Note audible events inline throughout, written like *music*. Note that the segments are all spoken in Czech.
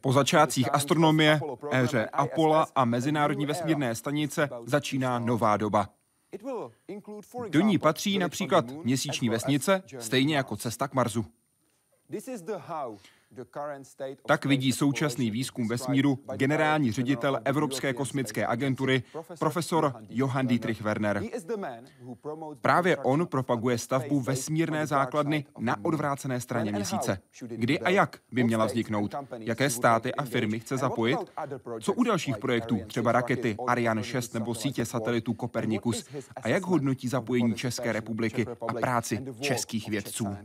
Po začátcích astronomie, éře Apollo a Mezinárodní vesmírné stanice začíná nová doba. Do ní patří například měsíční vesnice, stejně jako cesta k Marsu. Tak vidí současný výzkum vesmíru generální ředitel Evropské kosmické agentury profesor Johann Dietrich Werner. Právě on propaguje stavbu vesmírné základny na odvrácené straně měsíce. Kdy a jak by měla vzniknout? Jaké státy a firmy chce zapojit? Co u dalších projektů, třeba rakety Ariane 6 nebo sítě satelitů Copernicus? A jak hodnotí zapojení České republiky a práci českých vědců?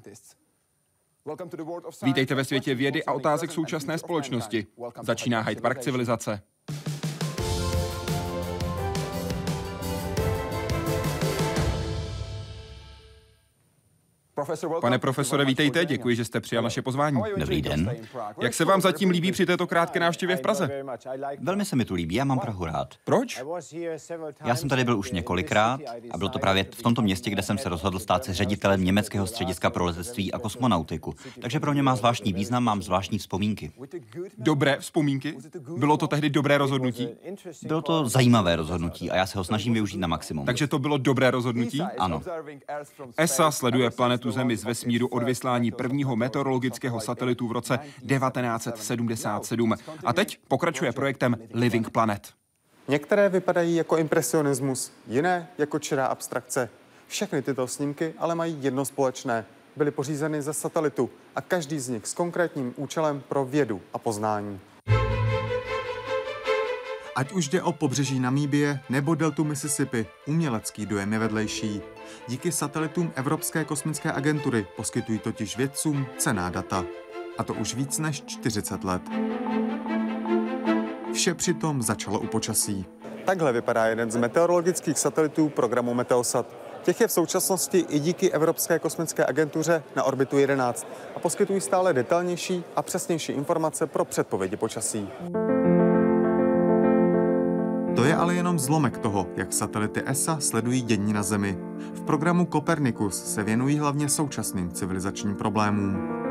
Vítejte ve světě vědy a otázek současné společnosti. Začíná Hyde Park civilizace. Pane profesore, vítejte, děkuji, že jste přijal naše pozvání. Dobrý den. Jak se vám zatím líbí při této krátké návštěvě v Praze? Velmi se mi tu líbí, já mám Prahu rád. Proč? Já jsem tady byl už několikrát a bylo to právě v tomto městě, kde jsem se rozhodl stát se ředitelem Německého střediska pro letectví a kosmonautiku. Takže pro mě má zvláštní význam, mám zvláštní vzpomínky. Dobré vzpomínky? Bylo to tehdy dobré rozhodnutí? Bylo to zajímavé rozhodnutí a já se ho snažím využít na maximum. Takže to bylo dobré rozhodnutí? Ano. ESA sleduje planetu Zemi z vesmíru od vyslání prvního meteorologického satelitu v roce 1977. A teď pokračuje projektem Living Planet. Některé vypadají jako impresionismus, jiné jako čirá abstrakce. Všechny tyto snímky ale mají jedno společné. Byly pořízeny ze satelitu a každý z nich s konkrétním účelem pro vědu a poznání. Ať už jde o pobřeží Namíbie nebo deltu Mississippi, umělecký dojem je vedlejší. Díky satelitům Evropské kosmické agentury poskytují totiž vědcům cená data. A to už víc než 40 let. Vše přitom začalo u počasí. Takhle vypadá jeden z meteorologických satelitů programu Meteosat. Těch je v současnosti i díky Evropské kosmické agentuře na orbitu 11 a poskytují stále detailnější a přesnější informace pro předpovědi počasí. To je ale jenom zlomek toho, jak satelity ESA sledují dění na Zemi. V programu Copernicus se věnují hlavně současným civilizačním problémům.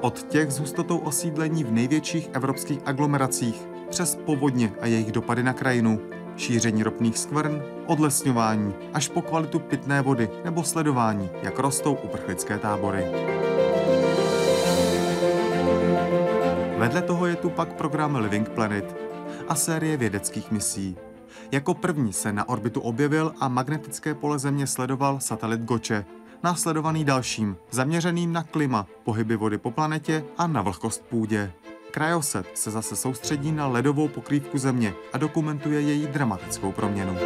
Od těch s hustotou osídlení v největších evropských aglomeracích přes povodně a jejich dopady na krajinu, šíření ropných skvrn, odlesňování až po kvalitu pitné vody nebo sledování, jak rostou uprchlické tábory. Vedle toho je tu pak program Living Planet a série vědeckých misí. Jako první se na orbitu objevil a magnetické pole Země sledoval satelit Goče, následovaný dalším, zaměřeným na klima, pohyby vody po planetě a na vlhkost půdě. Kryoset se zase soustředí na ledovou pokrývku Země a dokumentuje její dramatickou proměnu.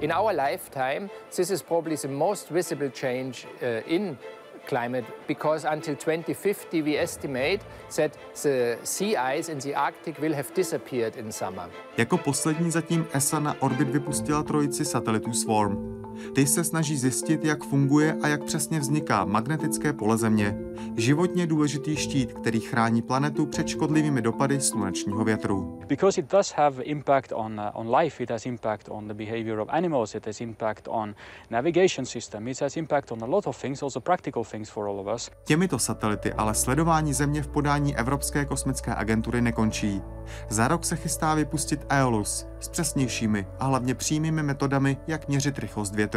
In our lifetime, this is probably the most visible change uh, in climate because until 2050 we estimate that the sea ice in the Arctic will have disappeared in summer. Jako poslední zatím ESA na orbit vypustila trojici satelitů Swarm. Ty se snaží zjistit, jak funguje a jak přesně vzniká magnetické pole Země. Životně důležitý štít, který chrání planetu před škodlivými dopady slunečního větru. Because it does have impact on, uh, on life, it has impact on the behavior of animals, it has impact on navigation system, it has impact on a lot of things, also practical things for all of us. Těmito satelity ale sledování Země v podání Evropské kosmické agentury nekončí. Za rok se chystá vypustit Aeolus s přesnějšími a hlavně přímými metodami, jak měřit rychlost větru.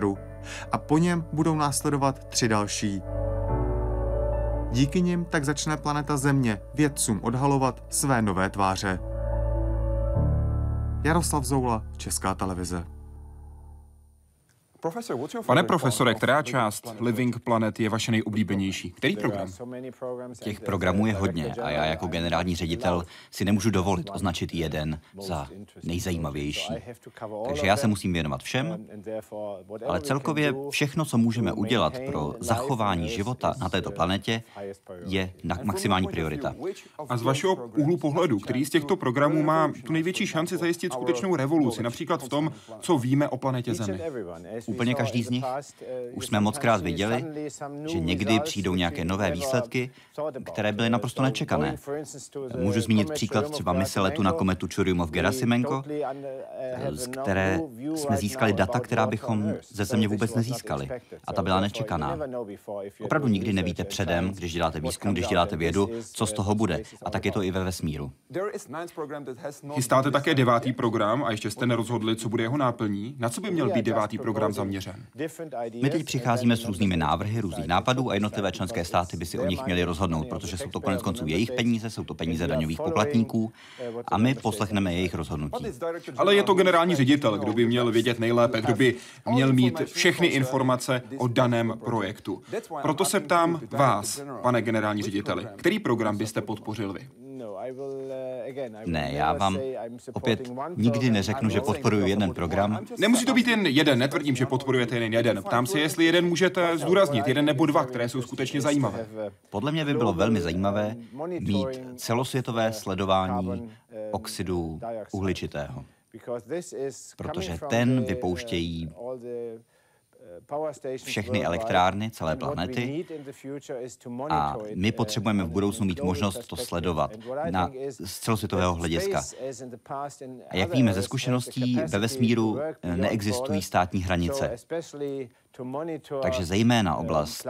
A po něm budou následovat tři další. Díky nim tak začne planeta Země vědcům odhalovat své nové tváře. Jaroslav Zoula, Česká televize. Pane profesore, která část Living Planet je vaše nejoblíbenější? Který program? Těch programů je hodně a já jako generální ředitel si nemůžu dovolit označit jeden za nejzajímavější. Takže já se musím věnovat všem, ale celkově všechno, co můžeme udělat pro zachování života na této planetě, je na maximální priorita. A z vašeho úhlu pohledu, který z těchto programů má tu největší šanci zajistit skutečnou revoluci, například v tom, co víme o planetě Zemi? Úplně každý z nich. Už jsme moc krát viděli, že někdy přijdou nějaké nové výsledky, které byly naprosto nečekané. Můžu zmínit příklad třeba mise letu na kometu Churyumov-Gerasimenko, z které jsme získali data, která bychom ze Země vůbec nezískali. A ta byla nečekaná. Opravdu nikdy nevíte předem, když děláte výzkum, když děláte vědu, co z toho bude. A tak je to i ve vesmíru. Chystáte také devátý program a ještě jste nerozhodli, co bude jeho náplní. Na co by měl být devátý program zaměřen? My teď přicházíme s různými návrhy, různých nápadů a jednotlivé členské státy by si o nich měly rozhodnout, protože jsou to konec konců jejich peníze, jsou to peníze daňových poplatníků a my poslechneme jejich rozhodnutí. Ale je to generální ředitel, kdo by měl vědět nejlépe, kdo by měl mít všechny informace o daném projektu. Proto se ptám vás, pane generální řediteli, který program byste podpořil vy? Ne, já vám opět nikdy neřeknu, že podporuji jeden program. Nemusí to být jen jeden, netvrdím, že podporujete jen jeden. Ptám se, jestli jeden můžete zdůraznit, jeden nebo dva, které jsou skutečně zajímavé. Podle mě by bylo velmi zajímavé mít celosvětové sledování oxidu uhličitého, protože ten vypouštějí všechny elektrárny celé planety a my potřebujeme v budoucnu mít možnost to sledovat na, z celosvětového hlediska. A jak víme ze zkušeností, ve vesmíru neexistují státní hranice. Takže zejména oblast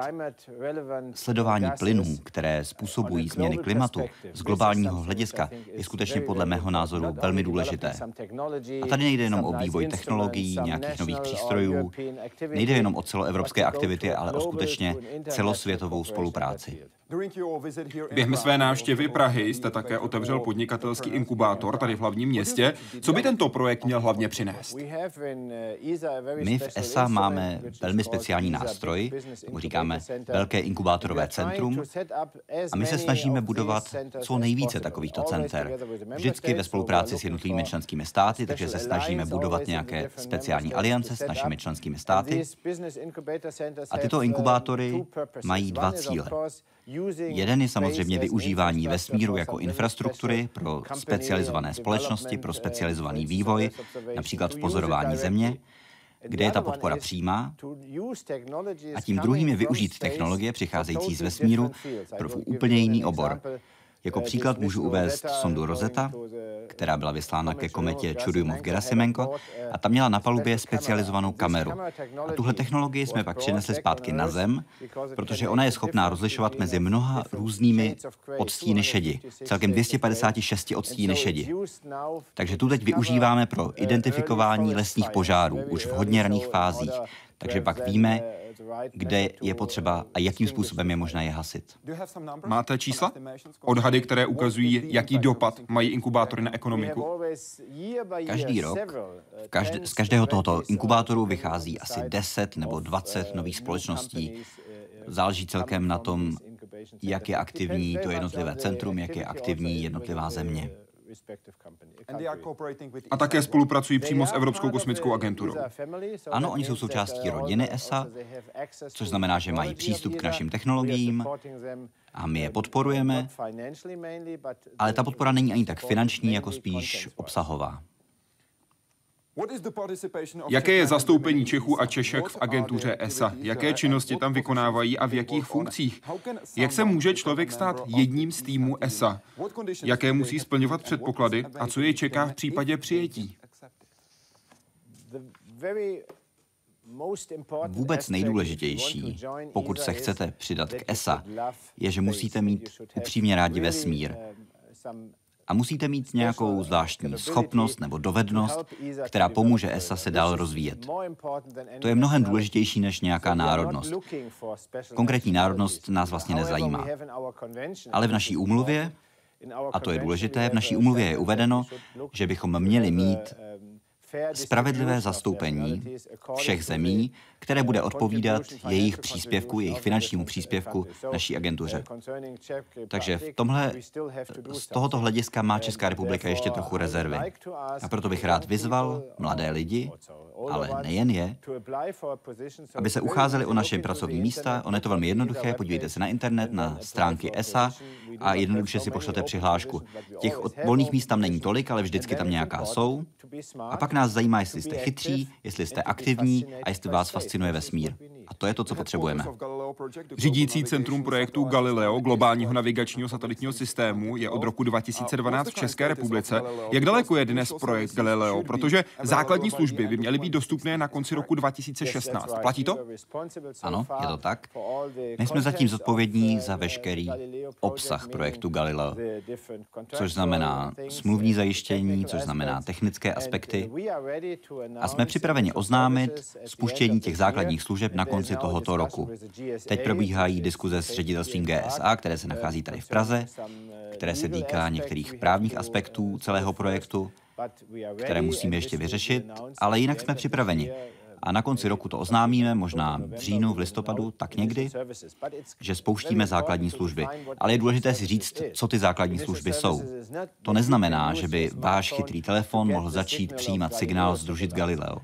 sledování plynů, které způsobují změny klimatu z globálního hlediska, je skutečně podle mého názoru velmi důležité. A tady nejde jenom o vývoj technologií, nějakých nových přístrojů, nejde jenom o celoevropské aktivity, ale o skutečně celosvětovou spolupráci. Během své návštěvy Prahy jste také otevřel podnikatelský inkubátor tady v hlavním městě. Co by tento projekt měl hlavně přinést? My v ESA máme velmi speciální nástroj, tomu říkáme Velké inkubátorové centrum, a my se snažíme budovat co nejvíce takovýchto center. Vždycky ve spolupráci s jednotlivými členskými státy, takže se snažíme budovat nějaké speciální aliance s našimi členskými státy. A tyto inkubátory mají dva cíle. Jeden je samozřejmě využívání vesmíru jako infrastruktury pro specializované společnosti, pro specializovaný vývoj, například v pozorování Země, kde je ta podpora přímá. A tím druhým je využít technologie přicházející z vesmíru pro úplně jiný obor. Jako příklad můžu uvést sondu Rosetta, která byla vyslána ke kometě Churyumov-Gerasimenko a ta měla na palubě specializovanou kameru. A tuhle technologii jsme pak přinesli zpátky na Zem, protože ona je schopná rozlišovat mezi mnoha různými odstíny šedi, celkem 256 odstíny šedi. Takže tu teď využíváme pro identifikování lesních požárů už v hodně raných fázích, takže pak víme, kde je potřeba a jakým způsobem je možné je hasit. Máte čísla? Odhady, které ukazují, jaký dopad mají inkubátory na ekonomiku? Každý rok každé, z každého tohoto inkubátoru vychází asi 10 nebo 20 nových společností. Záleží celkem na tom, jak je aktivní to jednotlivé centrum, jak je aktivní jednotlivá země. A také spolupracují přímo s Evropskou kosmickou agenturou. Ano, oni jsou součástí rodiny ESA, což znamená, že mají přístup k našim technologiím a my je podporujeme, ale ta podpora není ani tak finanční, jako spíš obsahová. Jaké je zastoupení Čechů a Češek v agentuře ESA? Jaké činnosti tam vykonávají a v jakých funkcích? Jak se může člověk stát jedním z týmů ESA? Jaké musí splňovat předpoklady a co je čeká v případě přijetí? Vůbec nejdůležitější, pokud se chcete přidat k ESA, je, že musíte mít upřímně rádi vesmír a musíte mít nějakou zvláštní schopnost nebo dovednost, která pomůže ESA se dál rozvíjet. To je mnohem důležitější než nějaká národnost. Konkrétní národnost nás vlastně nezajímá. Ale v naší úmluvě, a to je důležité, v naší úmluvě je uvedeno, že bychom měli mít spravedlivé zastoupení všech zemí, které bude odpovídat jejich příspěvku, jejich finančnímu příspěvku naší agentuře. Takže v tomhle, z tohoto hlediska má Česká republika ještě trochu rezervy. A proto bych rád vyzval mladé lidi, ale nejen je, aby se ucházeli o naše pracovní místa. Ono je to velmi jednoduché, podívejte se na internet, na stránky ESA a jednoduše si pošlete přihlášku. Těch volných míst tam není tolik, ale vždycky tam nějaká jsou. A pak nás nás zajímá, jestli jste chytří, jestli jste aktivní a jestli vás fascinuje vesmír. A to je to, co potřebujeme. Řídící centrum projektu Galileo, globálního navigačního satelitního systému, je od roku 2012 v České republice. Jak daleko je dnes projekt Galileo? Protože základní služby by měly být dostupné na konci roku 2016. Platí to? Ano, je to tak. My jsme zatím zodpovědní za veškerý obsah projektu Galileo, což znamená smluvní zajištění, což znamená technické aspekty. A jsme připraveni oznámit spuštění těch základních služeb na konci tohoto roku. Teď probíhají diskuze s ředitelstvím GSA, které se nachází tady v Praze, které se týká některých právních aspektů celého projektu, které musíme ještě vyřešit, ale jinak jsme připraveni a na konci roku to oznámíme, možná v říjnu, v listopadu, tak někdy, že spouštíme základní služby. Ale je důležité si říct, co ty základní služby jsou. To neznamená, že by váš chytrý telefon mohl začít přijímat signál z družic Galileo.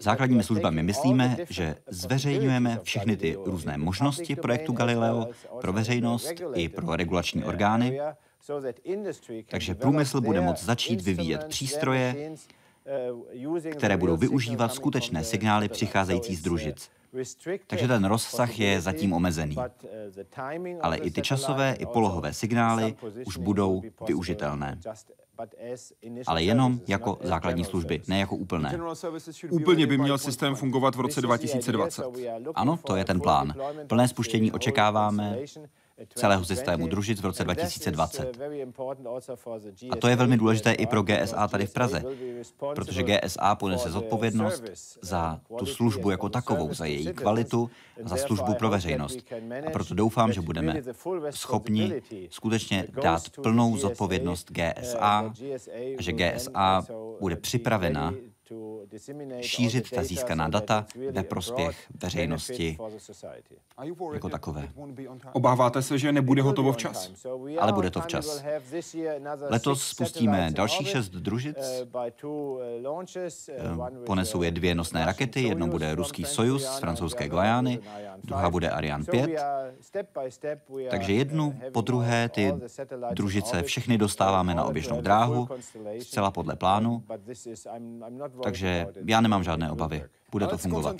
Základními službami myslíme, že zveřejňujeme všechny ty různé možnosti projektu Galileo pro veřejnost i pro regulační orgány, takže průmysl bude moct začít vyvíjet přístroje, které budou využívat skutečné signály přicházející z družic. Takže ten rozsah je zatím omezený. Ale i ty časové, i polohové signály už budou využitelné ale jenom jako základní služby, ne jako úplné. Úplně by měl systém fungovat v roce 2020. Ano, to je ten plán. Plné spuštění očekáváme celého systému družic v roce 2020. A to je velmi důležité i pro GSA tady v Praze, protože GSA ponese zodpovědnost za tu službu jako takovou, za její kvalitu, za službu pro veřejnost. A proto doufám, že budeme schopni skutečně dát plnou zodpovědnost GSA a že GSA bude připravena šířit ta získaná data ve prospěch veřejnosti jako takové. Obáváte se, že nebude hotovo včas? Ale bude to včas. Letos spustíme dalších šest družic. Ponesou je dvě nosné rakety. Jednou bude ruský Sojus z francouzské Guajány, druhá bude Ariane 5. Takže jednu po druhé ty družice všechny dostáváme na oběžnou dráhu, zcela podle plánu. Takže já nemám žádné obavy. Bude to fungovat.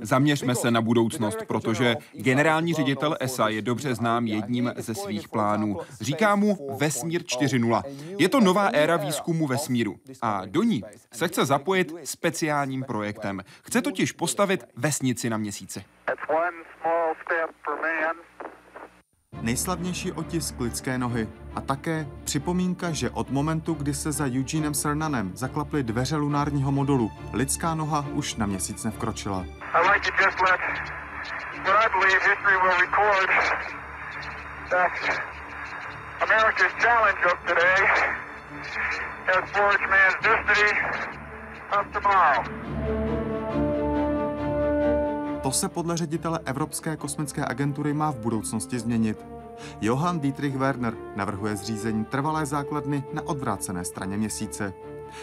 Zaměřme se na budoucnost, protože generální ředitel ESA je dobře znám jedním ze svých plánů. Říká mu Vesmír 4.0. Je to nová éra výzkumu vesmíru a do ní se chce zapojit speciálním projektem. Chce totiž postavit vesnici na měsíci. Nejslavnější otisk lidské nohy a také připomínka, že od momentu, kdy se za Eugenem Cernanem zaklaply dveře lunárního modulu, lidská noha už na měsíc nevkročila. America's tomorrow. To se podle ředitele Evropské kosmické agentury má v budoucnosti změnit. Johann Dietrich Werner navrhuje zřízení trvalé základny na odvrácené straně měsíce,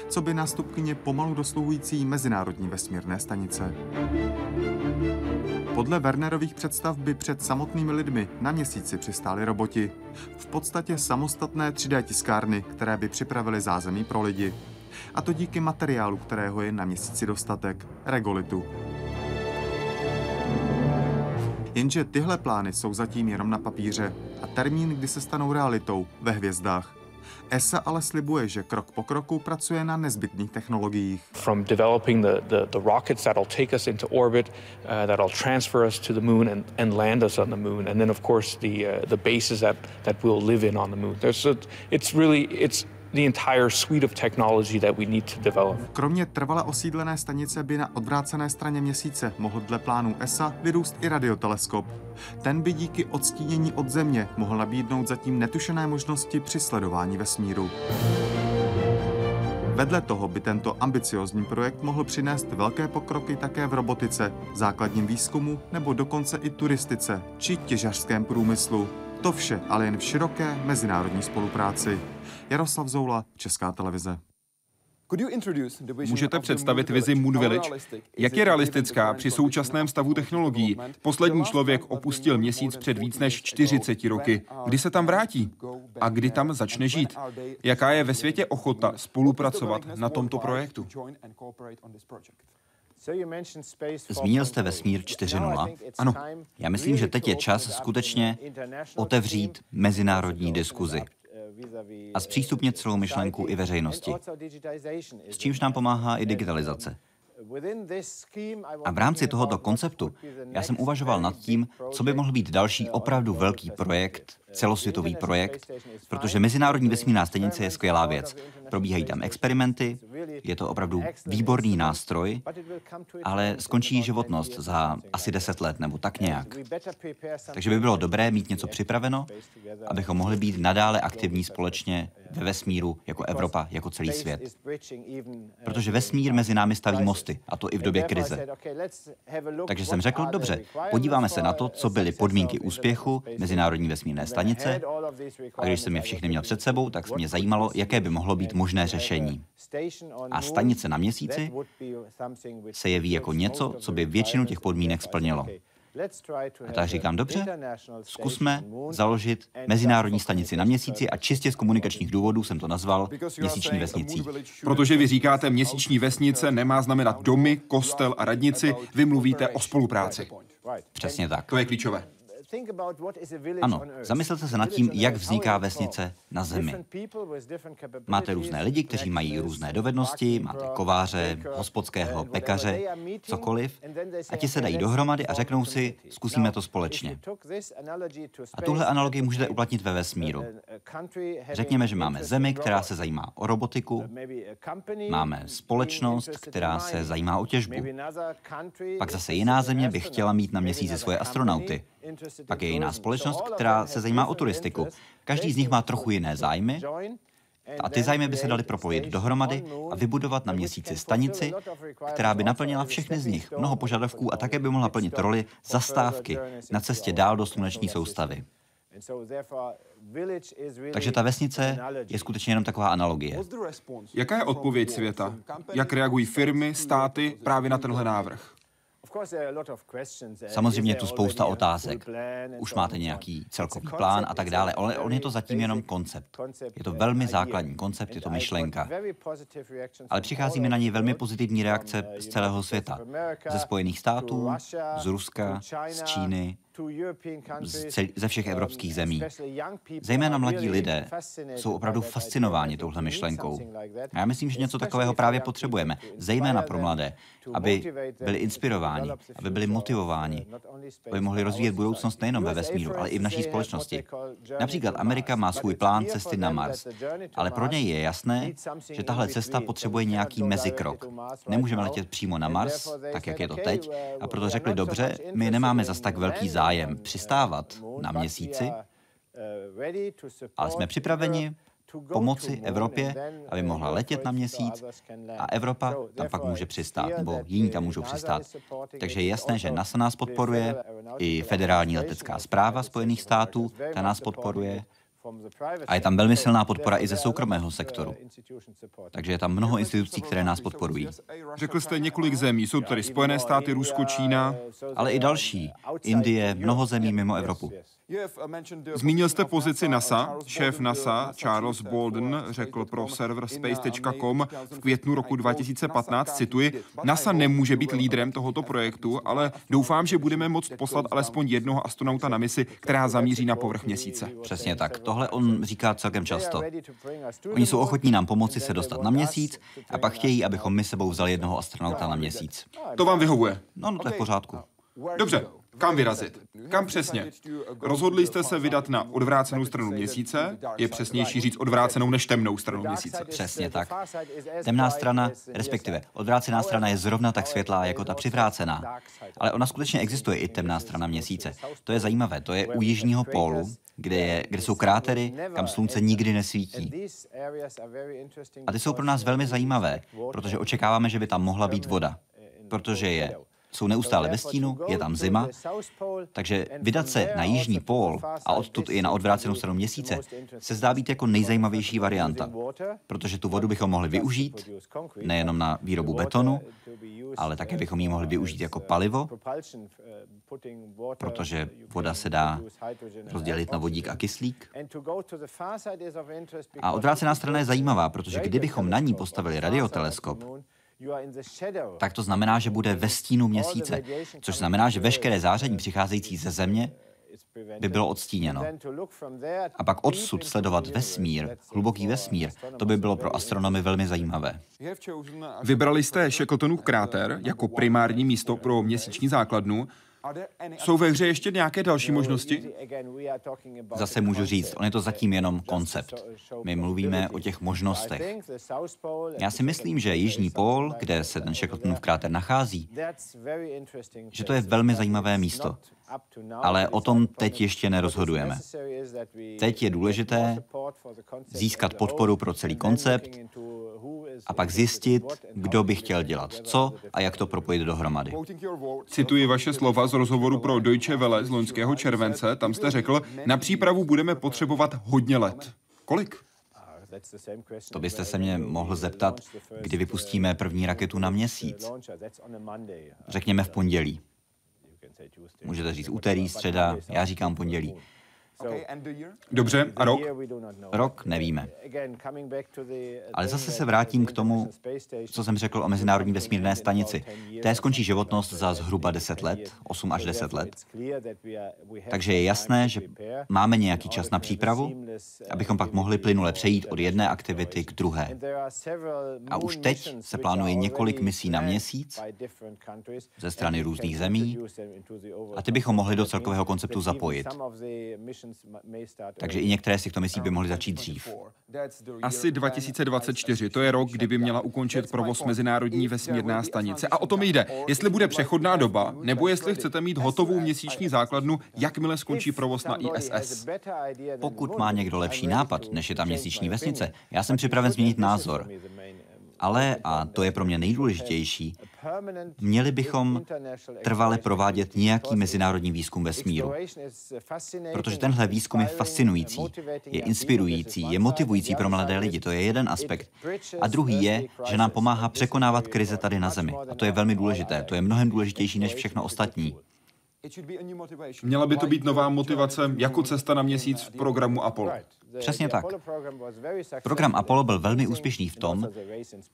co by nástupkyně pomalu dosluhující mezinárodní vesmírné stanice. Podle Wernerových představ by před samotnými lidmi na měsíci přistáli roboti. V podstatě samostatné 3D tiskárny, které by připravily zázemí pro lidi. A to díky materiálu, kterého je na měsíci dostatek, regolitu. Jenže tyhle plány jsou zatím jenom na papíře a termín, kdy se stanou realitou, ve hvězdách. ESA ale slibuje, že krok po kroku pracuje na nezbytných technologiích. From developing the, the, the rockets that'll take us into orbit, uh, that'll transfer us to the moon and, and land us on the moon, and then of course the uh, the bases that that we'll live in on the moon. There's a, it's really it's the entire suite of technology that we need to develop. Kromě trvale osídlené stanice by na odvrácené straně měsíce mohl dle plánu ESA vyrůst i radioteleskop. Ten by díky odstínění od Země mohl nabídnout zatím netušené možnosti při sledování vesmíru. Vedle toho by tento ambiciozní projekt mohl přinést velké pokroky také v robotice, základním výzkumu nebo dokonce i turistice či těžařském průmyslu. To vše ale jen v široké mezinárodní spolupráci. Jaroslav Zoula, Česká televize. Můžete představit vizi Moon Village? Jak je realistická při současném stavu technologií? Poslední člověk opustil měsíc před víc než 40 roky. Kdy se tam vrátí? A kdy tam začne žít? Jaká je ve světě ochota spolupracovat na tomto projektu? Zmínil jste vesmír 4.0? Ano. Já myslím, že teď je čas skutečně otevřít mezinárodní diskuzi a zpřístupnit celou myšlenku i veřejnosti. S čímž nám pomáhá i digitalizace. A v rámci tohoto konceptu já jsem uvažoval nad tím, co by mohl být další opravdu velký projekt, celosvětový projekt, protože Mezinárodní vesmírná stanice je skvělá věc. Probíhají tam experimenty, je to opravdu výborný nástroj, ale skončí životnost za asi deset let nebo tak nějak. Takže by bylo dobré mít něco připraveno, abychom mohli být nadále aktivní společně ve vesmíru jako Evropa, jako celý svět. Protože vesmír mezi námi staví mosty, a to i v době krize. Takže jsem řekl, dobře, podíváme se na to, co byly podmínky úspěchu Mezinárodní vesmírné stanice a když jsem je všechny měl před sebou, tak mě zajímalo, jaké by mohlo být možné řešení. A stanice na měsíci se jeví jako něco, co by většinu těch podmínek splnilo. A tak říkám, dobře, zkusme založit mezinárodní stanici na měsíci a čistě z komunikačních důvodů jsem to nazval měsíční vesnicí. Protože vy říkáte, měsíční vesnice nemá znamenat domy, kostel a radnici, vy mluvíte o spolupráci. Přesně tak. To je klíčové. Ano, zamyslete se nad tím, jak vzniká vesnice na Zemi. Máte různé lidi, kteří mají různé dovednosti, máte kováře, hospodského, pekaře, cokoliv, a ti se dají dohromady a řeknou si, zkusíme to společně. A tuhle analogii můžete uplatnit ve vesmíru. Řekněme, že máme Zemi, která se zajímá o robotiku, máme společnost, která se zajímá o těžbu. Pak zase jiná země by chtěla mít na měsíci svoje astronauty. Pak je jiná společnost, která se zajímá o turistiku. Každý z nich má trochu jiné zájmy a ty zájmy by se daly propojit dohromady a vybudovat na měsíci stanici, která by naplnila všechny z nich, mnoho požadavků a také by mohla plnit roli zastávky na cestě dál do sluneční soustavy. Takže ta vesnice je skutečně jenom taková analogie. Jaká je odpověď světa? Jak reagují firmy, státy právě na tenhle návrh? Samozřejmě je tu spousta otázek. Už máte nějaký celkový plán a tak dále, ale on je to zatím jenom koncept. Je to velmi základní koncept, je to myšlenka. Ale přichází mi na něj velmi pozitivní reakce z celého světa. Ze Spojených států, z Ruska, z Číny, ze všech evropských zemí. Zejména mladí lidé jsou opravdu fascinováni touhle myšlenkou. A já myslím, že něco takového právě potřebujeme, zejména pro mladé, aby byli inspirováni, aby byli motivováni, aby mohli rozvíjet budoucnost nejenom ve vesmíru, ale i v naší společnosti. Například Amerika má svůj plán cesty na Mars, ale pro něj je jasné, že tahle cesta potřebuje nějaký mezikrok. Nemůžeme letět přímo na Mars, tak jak je to teď, a proto řekli dobře, my nemáme zas tak velký zájem přistávat na měsíci, ale jsme připraveni pomoci Evropě, aby mohla letět na měsíc a Evropa tam pak může přistát, nebo jiní tam můžou přistát. Takže je jasné, že NASA nás podporuje, i Federální letecká zpráva Spojených států, ta nás podporuje, a je tam velmi silná podpora i ze soukromého sektoru. Takže je tam mnoho institucí, které nás podporují. Řekl jste několik zemí. Jsou tady Spojené státy, Rusko, Čína. Ale i další. Indie, mnoho zemí mimo Evropu. Zmínil jste pozici NASA. Šéf NASA Charles Bolden řekl pro server space.com v květnu roku 2015, cituji, NASA nemůže být lídrem tohoto projektu, ale doufám, že budeme moct poslat alespoň jednoho astronauta na misi, která zamíří na povrch měsíce. Přesně tak. Tohle on říká celkem často. Oni jsou ochotní nám pomoci se dostat na měsíc a pak chtějí, abychom my sebou vzali jednoho astronauta na měsíc. To vám vyhovuje? No, no to je v pořádku. Dobře, kam vyrazit? Kam přesně? Rozhodli jste se vydat na odvrácenou stranu měsíce? Je přesnější říct odvrácenou než temnou stranu měsíce. Přesně tak. Temná strana, respektive odvrácená strana je zrovna tak světlá jako ta přivrácená. Ale ona skutečně existuje i temná strana měsíce. To je zajímavé, to je u jižního pólu, kde, je, kde jsou krátery, kam slunce nikdy nesvítí. A ty jsou pro nás velmi zajímavé, protože očekáváme, že by tam mohla být voda. Protože je jsou neustále ve stínu, je tam zima, takže vydat se na jižní pól a odtud i na odvrácenou stranu měsíce se zdá být jako nejzajímavější varianta, protože tu vodu bychom mohli využít nejenom na výrobu betonu, ale také bychom ji mohli využít jako palivo, protože voda se dá rozdělit na vodík a kyslík. A odvrácená strana je zajímavá, protože kdybychom na ní postavili radioteleskop, tak to znamená, že bude ve stínu měsíce, což znamená, že veškeré záření přicházející ze Země by bylo odstíněno. A pak odsud sledovat vesmír, hluboký vesmír, to by bylo pro astronomy velmi zajímavé. Vybrali jste Shackletonův kráter jako primární místo pro měsíční základnu jsou ve hře ještě nějaké další možnosti? Zase můžu říct, on je to zatím jenom koncept. My mluvíme o těch možnostech. Já si myslím, že Jižní pól, kde se ten Shackletonův kráter nachází, že to je velmi zajímavé místo. Ale o tom teď ještě nerozhodujeme. Teď je důležité získat podporu pro celý koncept a pak zjistit, kdo by chtěl dělat co a jak to propojit dohromady. Cituji vaše slova z rozhovoru pro Deutsche Welle z loňského července. Tam jste řekl, na přípravu budeme potřebovat hodně let. Kolik? To byste se mě mohl zeptat, kdy vypustíme první raketu na měsíc. Řekněme v pondělí. Můžete říct úterý, středa, já říkám pondělí. Dobře, a rok? Rok nevíme. Ale zase se vrátím k tomu, co jsem řekl o Mezinárodní vesmírné stanici. Té skončí životnost za zhruba 10 let, 8 až 10 let. Takže je jasné, že máme nějaký čas na přípravu, abychom pak mohli plynule přejít od jedné aktivity k druhé. A už teď se plánuje několik misí na měsíc ze strany různých zemí a ty bychom mohli do celkového konceptu zapojit. Takže i některé z těchto misí by mohly začít dřív. Asi 2024, to je rok, kdy by měla ukončit provoz Mezinárodní vesmírná stanice. A o tom jde. Jestli bude přechodná doba, nebo jestli chcete mít hotovou měsíční základnu, jakmile skončí provoz na ISS. Pokud má někdo lepší nápad, než je ta měsíční vesnice, já jsem připraven změnit názor. Ale, a to je pro mě nejdůležitější, měli bychom trvale provádět nějaký mezinárodní výzkum vesmíru. Protože tenhle výzkum je fascinující, je inspirující, je motivující pro mladé lidi, to je jeden aspekt. A druhý je, že nám pomáhá překonávat krize tady na Zemi. A to je velmi důležité, to je mnohem důležitější než všechno ostatní. Měla by to být nová motivace jako cesta na měsíc v programu Apollo. Přesně tak. Program Apollo byl velmi úspěšný v tom,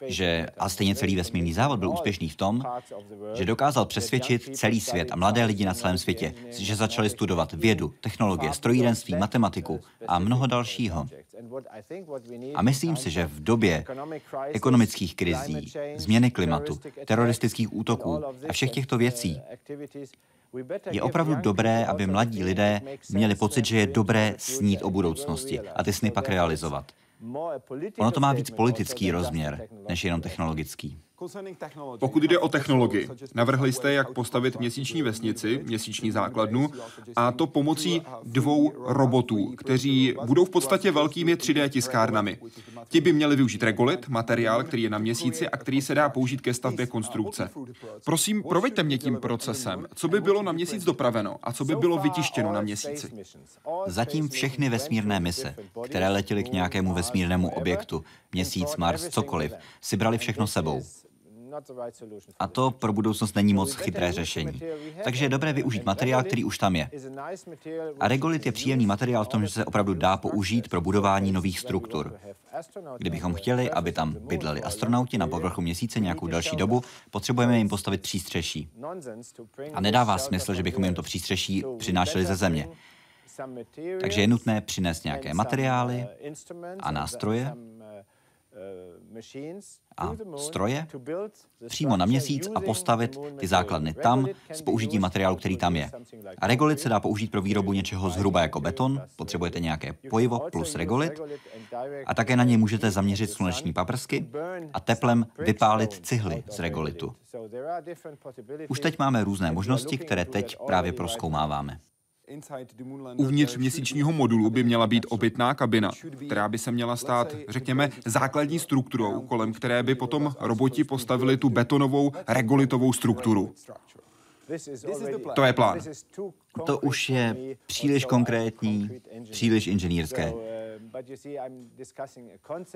že, a stejně celý vesmírný závod byl úspěšný v tom, že dokázal přesvědčit celý svět a mladé lidi na celém světě, že začali studovat vědu, technologie, strojírenství, matematiku a mnoho dalšího. A myslím si, že v době ekonomických krizí, změny klimatu, teroristických útoků a všech těchto věcí je opravdu dobré, aby mladí lidé měli pocit, že je dobré snít o budoucnosti a ty sny pak realizovat. Ono to má víc politický rozměr, než jenom technologický. Pokud jde o technologii, navrhli jste, jak postavit měsíční vesnici, měsíční základnu, a to pomocí dvou robotů, kteří budou v podstatě velkými 3D tiskárnami. Ti by měli využít regolit, materiál, který je na měsíci a který se dá použít ke stavbě konstrukce. Prosím, proveďte mě tím procesem. Co by bylo na měsíc dopraveno a co by bylo vytištěno na měsíci? Zatím všechny vesmírné mise, které letěly k nějakému vesmírnému objektu, měsíc, Mars, cokoliv, si brali všechno sebou. A to pro budoucnost není moc chytré řešení. Takže je dobré využít materiál, který už tam je. A regolit je příjemný materiál v tom, že se opravdu dá použít pro budování nových struktur. Kdybychom chtěli, aby tam bydleli astronauti na povrchu měsíce nějakou další dobu, potřebujeme jim postavit přístřeší. A nedává smysl, že bychom jim to přístřeší přinášeli ze země. Takže je nutné přinést nějaké materiály a nástroje, a stroje? přímo na měsíc a postavit ty základny tam s použitím materiálu, který tam je. A regolit se dá použít pro výrobu něčeho zhruba jako beton, potřebujete nějaké pojivo plus regolit. a také na něj můžete zaměřit sluneční paprsky a teplem vypálit cihly z regolitu. Už teď máme různé možnosti, které teď právě proskoumáváme. Uvnitř měsíčního modulu by měla být obytná kabina, která by se měla stát, řekněme, základní strukturou, kolem které by potom roboti postavili tu betonovou regolitovou strukturu. To je plán. To už je příliš konkrétní, příliš inženýrské.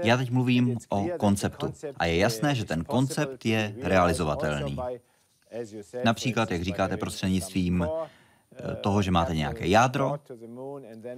Já teď mluvím o konceptu a je jasné, že ten koncept je realizovatelný. Například, jak říkáte, prostřednictvím toho, že máte nějaké jádro,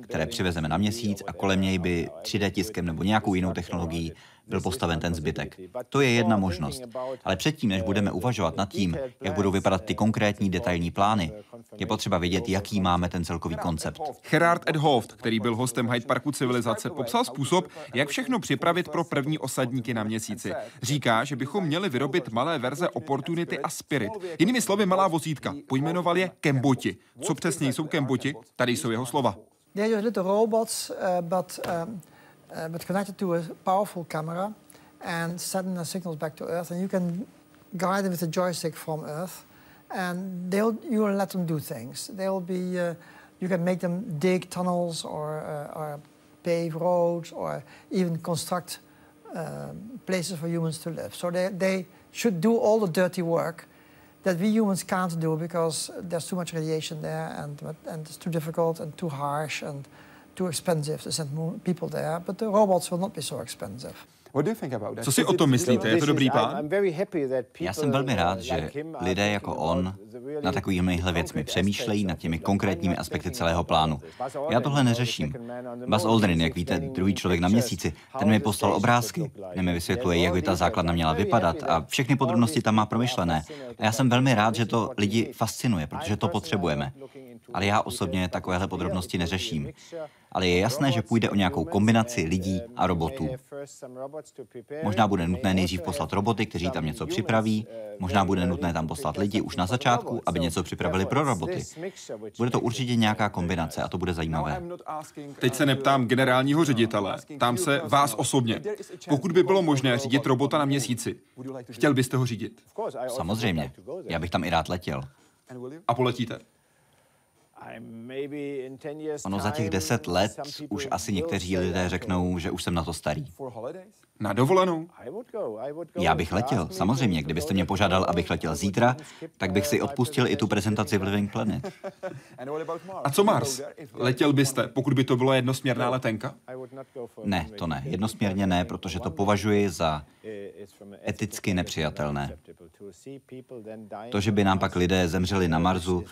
které přivezeme na měsíc a kolem něj by 3D tiskem nebo nějakou jinou technologií byl postaven ten zbytek. To je jedna možnost. Ale předtím, než budeme uvažovat nad tím, jak budou vypadat ty konkrétní detailní plány, je potřeba vědět, jaký máme ten celkový koncept. Gerard Edhoft, který byl hostem Hyde Parku civilizace, popsal způsob, jak všechno připravit pro první osadníky na měsíci. Říká, že bychom měli vyrobit malé verze Opportunity a Spirit. Jinými slovy, malá vozítka. Pojmenoval je Kemboti. Co přesně jsou Kemboti? Tady jsou jeho slova. They're just little robots, uh, but um, uh, but connected to a powerful camera and sending the signals back to Earth. And you can guide them with a joystick from Earth, and they'll you will let them do things. They'll be uh, you can make them dig tunnels or, uh, or pave roads or even construct places for humans to live. So they, they should do all the dirty work that we humans can't do because there's too much radiation there and, and it's too difficult and too harsh and too expensive to send people there, but the robots will not be so expensive. Co si o tom myslíte? Je to dobrý plán? Já jsem velmi rád, že lidé jako on na takovýmihle věcmi přemýšlejí nad těmi konkrétními aspekty celého plánu. Já tohle neřeším. Buzz Aldrin, jak víte, druhý člověk na měsíci, ten mi poslal obrázky, ten mi vysvětluje, jak by ta základna měla vypadat a všechny podrobnosti tam má promyšlené. A já jsem velmi rád, že to lidi fascinuje, protože to potřebujeme. Ale já osobně takovéhle podrobnosti neřeším ale je jasné, že půjde o nějakou kombinaci lidí a robotů. Možná bude nutné nejdřív poslat roboty, kteří tam něco připraví, možná bude nutné tam poslat lidi už na začátku, aby něco připravili pro roboty. Bude to určitě nějaká kombinace a to bude zajímavé. Teď se neptám generálního ředitele, tam se vás osobně. Pokud by bylo možné řídit robota na měsíci, chtěl byste ho řídit? Samozřejmě. Já bych tam i rád letěl. A poletíte? Ono za těch deset let už asi někteří lidé řeknou, že už jsem na to starý. Na dovolenou? Já bych letěl, samozřejmě. Kdybyste mě požádal, abych letěl zítra, tak bych si odpustil i tu prezentaci v Living Planet. *laughs* A co Mars? Letěl byste, pokud by to bylo jednosměrná letenka? Ne, to ne. Jednosměrně ne, protože to považuji za eticky nepřijatelné. To, že by nám pak lidé zemřeli na Marsu,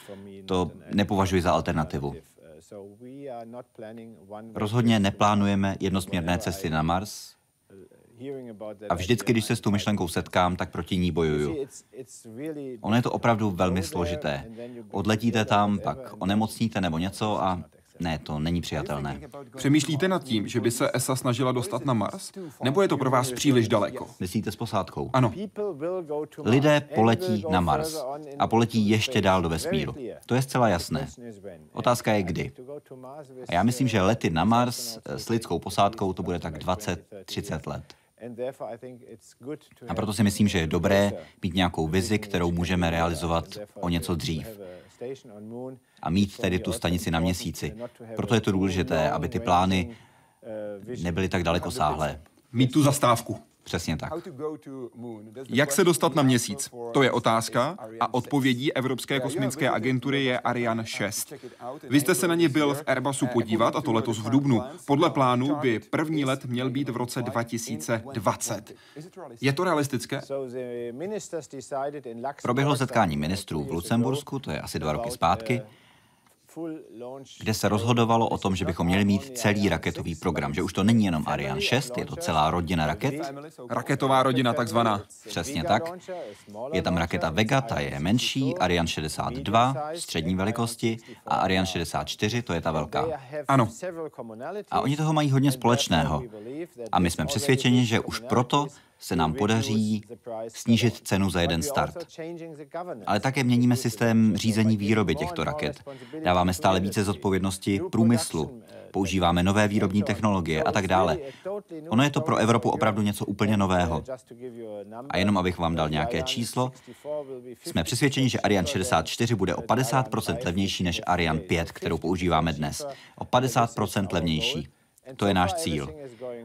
to nepovažuji za alternativu. Rozhodně neplánujeme jednosměrné cesty na Mars, a vždycky, když se s tou myšlenkou setkám, tak proti ní bojuju. Ono je to opravdu velmi složité. Odletíte tam, pak onemocníte nebo něco a ne, to není přijatelné. Přemýšlíte nad tím, že by se ESA snažila dostat na Mars? Nebo je to pro vás příliš daleko? Myslíte s posádkou? Ano. Lidé poletí na Mars a poletí ještě dál do vesmíru. To je zcela jasné. Otázka je kdy. A já myslím, že lety na Mars s lidskou posádkou to bude tak 20-30 let. A proto si myslím, že je dobré mít nějakou vizi, kterou můžeme realizovat o něco dřív a mít tedy tu stanici na měsíci. Proto je to důležité, aby ty plány nebyly tak daleko sáhlé. Mít tu zastávku. Přesně tak. Jak se dostat na měsíc? To je otázka a odpovědí Evropské kosmické agentury je Ariane 6. Vy jste se na ně byl v Airbusu podívat a to letos v Dubnu. Podle plánu by první let měl být v roce 2020. Je to realistické? Proběhlo setkání ministrů v Lucembursku, to je asi dva roky zpátky, kde se rozhodovalo o tom, že bychom měli mít celý raketový program, že už to není jenom Ariane 6, je to celá rodina raket. Raketová rodina takzvaná. Přesně tak. Je tam raketa Vega, ta je menší, Ariane 62, střední velikosti, a Ariane 64, to je ta velká. Ano. A oni toho mají hodně společného. A my jsme přesvědčeni, že už proto se nám podaří snížit cenu za jeden start. Ale také měníme systém řízení výroby těchto raket. Dáváme stále více zodpovědnosti průmyslu, používáme nové výrobní technologie a tak dále. Ono je to pro Evropu opravdu něco úplně nového. A jenom abych vám dal nějaké číslo, jsme přesvědčeni, že Ariane 64 bude o 50% levnější než Ariane 5, kterou používáme dnes. O 50% levnější. To je náš cíl.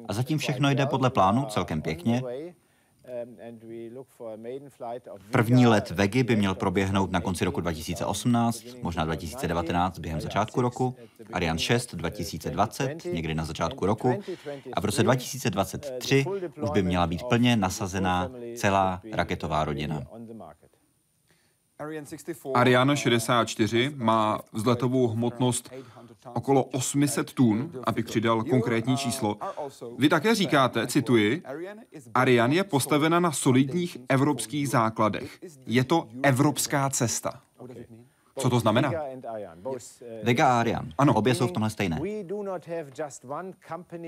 A zatím všechno jde podle plánu celkem pěkně. První let Vegy by měl proběhnout na konci roku 2018, možná 2019 během začátku roku, Ariane 6 2020, někdy na začátku roku, a v roce 2023 už by měla být plně nasazená celá raketová rodina. Ariane 64 má vzletovou hmotnost okolo 800 tun, abych přidal konkrétní číslo. Vy také říkáte, cituji, Ariane je postavena na solidních evropských základech. Je to evropská cesta. Co to znamená? Vega a Ariane. Ano, obě jsou v tomhle stejné.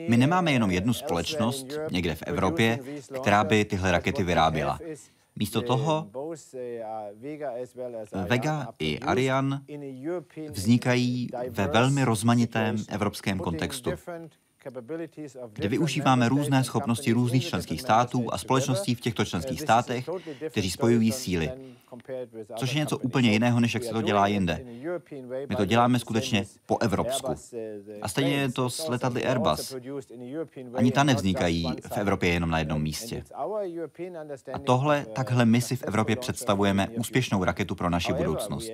My nemáme jenom jednu společnost někde v Evropě, která by tyhle rakety vyráběla. Místo toho Vega i Ariane vznikají ve velmi rozmanitém evropském kontextu kde využíváme různé schopnosti různých členských států a společností v těchto členských státech, kteří spojují síly. Což je něco úplně jiného, než jak se to dělá jinde. My to děláme skutečně po evropsku. A stejně je to s letadly Airbus. Ani ta nevznikají v Evropě jenom na jednom místě. A tohle, takhle my si v Evropě představujeme úspěšnou raketu pro naši budoucnost.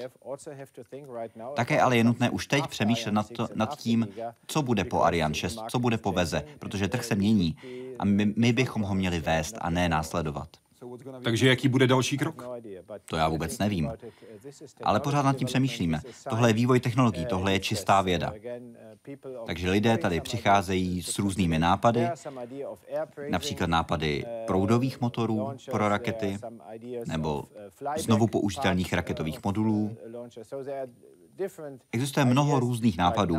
Také ale je nutné už teď přemýšlet nad, to, nad tím, co bude po Ariane 6, co bude po Veze, protože trh se mění a my, my bychom ho měli vést a ne následovat. Takže jaký bude další krok? To já vůbec nevím. Ale pořád nad tím přemýšlíme. Tohle je vývoj technologií, tohle je čistá věda. Takže lidé tady přicházejí s různými nápady, například nápady proudových motorů pro rakety nebo znovu použitelných raketových modulů. Existuje mnoho různých nápadů.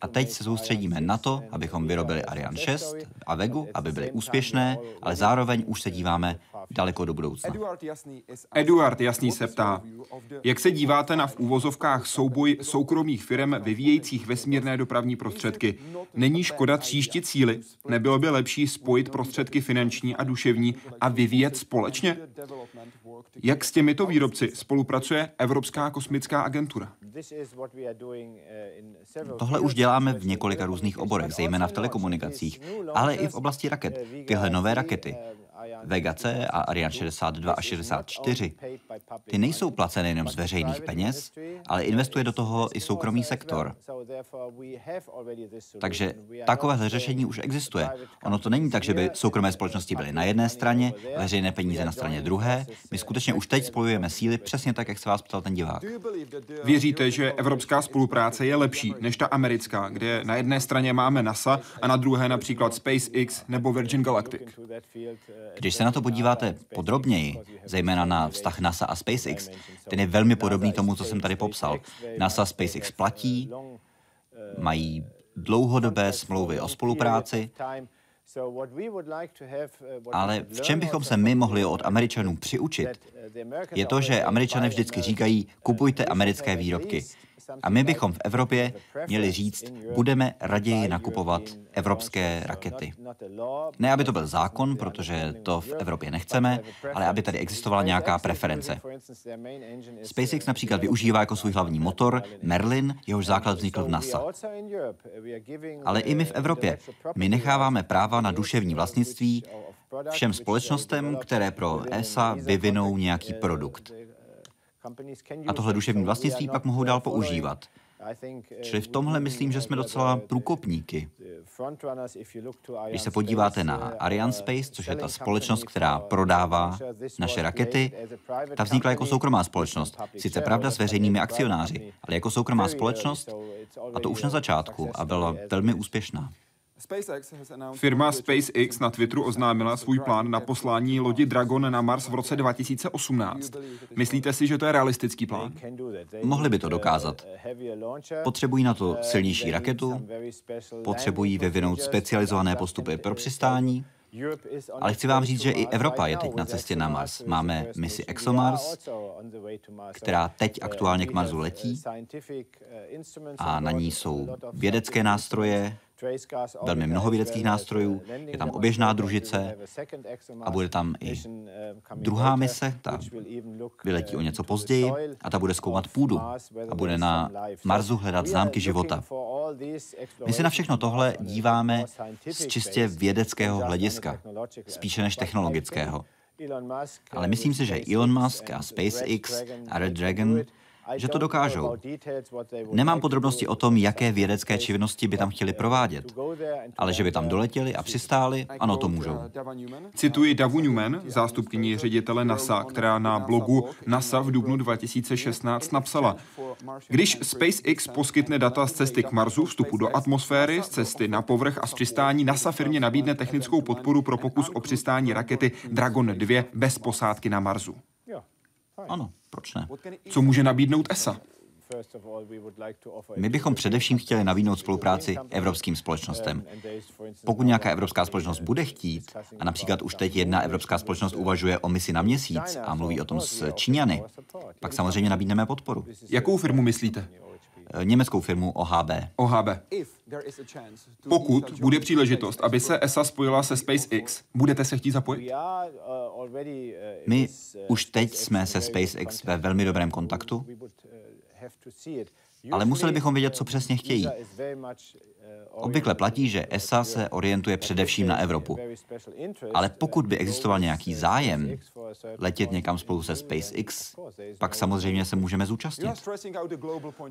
A teď se soustředíme na to, abychom vyrobili Ariane 6 a Vegu, aby byly úspěšné, ale zároveň už se díváme daleko do budoucna. Eduard Jasný se ptá, jak se díváte na v úvozovkách souboj soukromých firm vyvíjejících vesmírné dopravní prostředky? Není škoda tříštit cíly? Nebylo by lepší spojit prostředky finanční a duševní a vyvíjet společně? Jak s těmito výrobci spolupracuje Evropská kosmická agentura? Tohle už děláme v několika různých oborech, zejména v telekomunikacích, ale i v oblasti raket. Tyhle nové rakety, Vega C a Ariane 62 a 64, ty nejsou placeny jenom z veřejných peněz, ale investuje do toho i soukromý sektor. Takže takovéhle řešení už existuje. Ono to není tak, že by soukromé společnosti byly na jedné straně, veřejné peníze na straně druhé. My skutečně už teď spojujeme síly přesně tak, jak se vás ptal ten divák. Věříte, že evropská spolupráce je lepší než ta americká, kde na jedné straně máme NASA a na druhé například SpaceX nebo Virgin Galactic? Když se na to podíváte podrobněji, zejména na vztah NASA a SpaceX, ten je velmi podobný tomu, co jsem tady popsal. NASA SpaceX platí, mají dlouhodobé smlouvy o spolupráci, ale v čem bychom se my mohli od Američanů přiučit, je to, že Američané vždycky říkají, kupujte americké výrobky. A my bychom v Evropě měli říct, budeme raději nakupovat evropské rakety. Ne, aby to byl zákon, protože to v Evropě nechceme, ale aby tady existovala nějaká preference. SpaceX například využívá jako svůj hlavní motor Merlin, jehož základ vznikl v NASA. Ale i my v Evropě. My necháváme práva na duševní vlastnictví všem společnostem, které pro ESA vyvinou nějaký produkt. A tohle duševní vlastnictví pak mohou dál používat. Čili v tomhle myslím, že jsme docela průkopníky. Když se podíváte na Ariane Space, což je ta společnost, která prodává naše rakety, ta vznikla jako soukromá společnost. Sice pravda s veřejnými akcionáři, ale jako soukromá společnost, a to už na začátku, a byla velmi úspěšná. Firma SpaceX na Twitteru oznámila svůj plán na poslání lodi Dragon na Mars v roce 2018. Myslíte si, že to je realistický plán? Mohli by to dokázat. Potřebují na to silnější raketu, potřebují vyvinout specializované postupy pro přistání, ale chci vám říct, že i Evropa je teď na cestě na Mars. Máme misi ExoMars, která teď aktuálně k Marsu letí. a na ní jsou vědecké nástroje, velmi mnoho vědeckých nástrojů, je tam oběžná družice a bude tam i druhá mise, ta vyletí o něco později a ta bude zkoumat půdu a bude na Marsu hledat známky života. My se na všechno tohle díváme z čistě vědeckého hlediska, spíše než technologického. Ale myslím si, že Elon Musk a SpaceX a Red Dragon že to dokážou. Nemám podrobnosti o tom, jaké vědecké činnosti by tam chtěli provádět, ale že by tam doletěli a přistáli, ano, to můžou. Cituji Davu Newman, zástupkyni ředitele NASA, která na blogu NASA v dubnu 2016 napsala, když SpaceX poskytne data z cesty k Marsu, vstupu do atmosféry, z cesty na povrch a z přistání, NASA firmě nabídne technickou podporu pro pokus o přistání rakety Dragon 2 bez posádky na Marsu. Ano, proč ne? Co může nabídnout ESA? My bychom především chtěli nabídnout spolupráci evropským společnostem. Pokud nějaká evropská společnost bude chtít, a například už teď jedna evropská společnost uvažuje o misi na měsíc a mluví o tom s Číňany, pak samozřejmě nabídneme podporu. Jakou firmu myslíte? Německou firmu OHB. OHB. Pokud bude příležitost, aby se ESA spojila se SpaceX, budete se chtít zapojit? My už teď jsme se SpaceX ve velmi dobrém kontaktu, ale museli bychom vědět, co přesně chtějí. Obvykle platí, že ESA se orientuje především na Evropu. Ale pokud by existoval nějaký zájem letět někam spolu se SpaceX, pak samozřejmě se můžeme zúčastnit.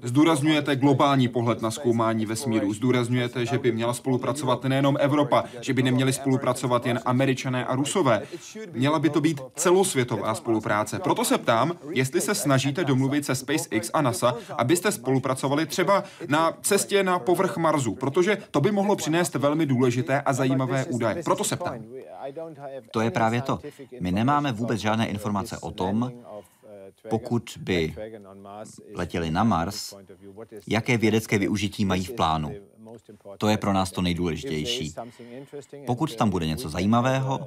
Zdůrazňujete globální pohled na zkoumání vesmíru. Zdůrazňujete, že by měla spolupracovat nejenom Evropa, že by neměli spolupracovat jen američané a rusové. Měla by to být celosvětová spolupráce. Proto se ptám, jestli se snažíte domluvit se SpaceX a NASA, abyste spolupracovali třeba na cestě na povrch Marsu, protože to by mohlo přinést velmi důležité a zajímavé údaje. Proto se ptám. To je právě to. My nemáme vůbec žádné informace o tom, pokud by letěli na Mars, jaké vědecké využití mají v plánu. To je pro nás to nejdůležitější. Pokud tam bude něco zajímavého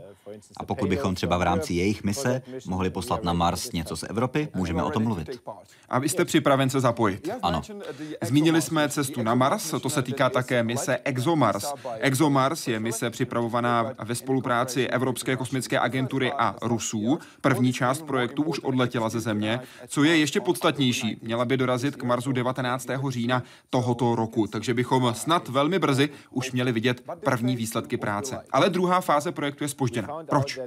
a pokud bychom třeba v rámci jejich mise mohli poslat na Mars něco z Evropy, můžeme o tom mluvit. A vy jste připraven se zapojit? Ano. Zmínili jsme cestu na Mars, to se týká také mise ExoMars. ExoMars je mise připravovaná ve spolupráci Evropské kosmické agentury a Rusů. První část projektu už odletěla ze Země. Co je ještě podstatnější, měla by dorazit k Marsu 19. října tohoto roku, takže bychom snad snad velmi brzy už měli vidět první výsledky práce. Ale druhá fáze projektu je spožděna. Proč?